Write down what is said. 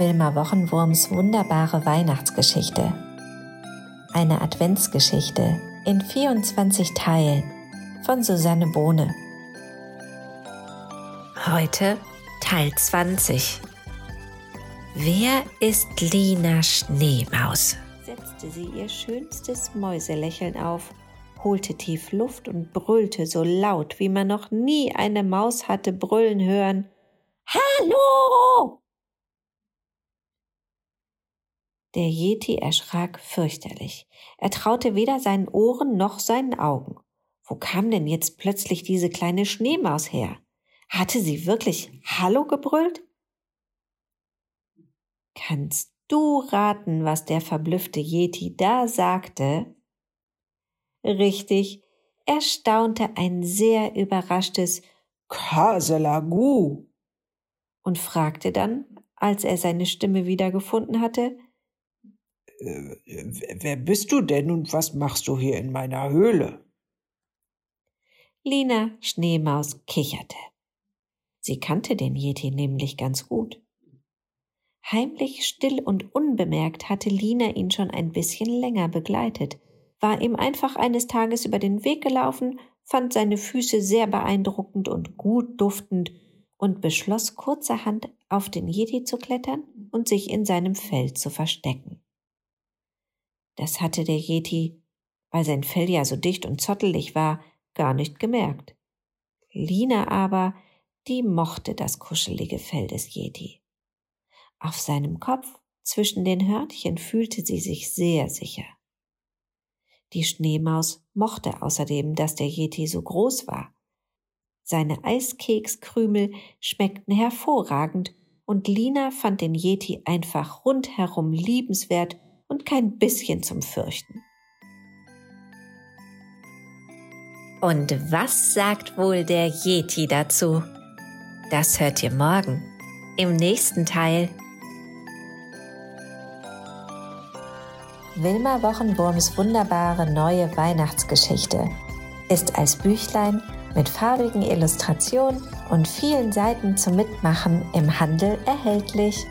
Wilma Wochenwurms wunderbare Weihnachtsgeschichte. Eine Adventsgeschichte in 24 Teilen von Susanne Bohne. Heute Teil 20. Wer ist Lina Schneemaus? setzte sie ihr schönstes Mäuselächeln auf, holte tief Luft und brüllte so laut, wie man noch nie eine Maus hatte brüllen hören. Hallo! Der Yeti erschrak fürchterlich. Er traute weder seinen Ohren noch seinen Augen. Wo kam denn jetzt plötzlich diese kleine Schneemaus her? Hatte sie wirklich Hallo gebrüllt? Kannst du raten, was der verblüffte Yeti da sagte? Richtig, er staunte ein sehr überraschtes Kaselagu und fragte dann, als er seine Stimme wiedergefunden hatte, wer bist du denn und was machst du hier in meiner Höhle? Lina Schneemaus kicherte. Sie kannte den Yeti nämlich ganz gut. Heimlich, still und unbemerkt hatte Lina ihn schon ein bisschen länger begleitet, war ihm einfach eines Tages über den Weg gelaufen, fand seine Füße sehr beeindruckend und gut duftend und beschloss kurzerhand auf den Yeti zu klettern und sich in seinem Fell zu verstecken. Das hatte der Yeti, weil sein Fell ja so dicht und zottelig war, gar nicht gemerkt. Lina aber, die mochte das kuschelige Fell des Yeti. Auf seinem Kopf, zwischen den Hörnchen, fühlte sie sich sehr sicher. Die Schneemaus mochte außerdem, dass der Yeti so groß war. Seine Eiskekskrümel schmeckten hervorragend und Lina fand den Yeti einfach rundherum liebenswert und kein bisschen zum Fürchten. Und was sagt wohl der Yeti dazu? Das hört ihr morgen im nächsten Teil. Wilma Wochenwurms wunderbare neue Weihnachtsgeschichte ist als Büchlein mit farbigen Illustrationen und vielen Seiten zum Mitmachen im Handel erhältlich.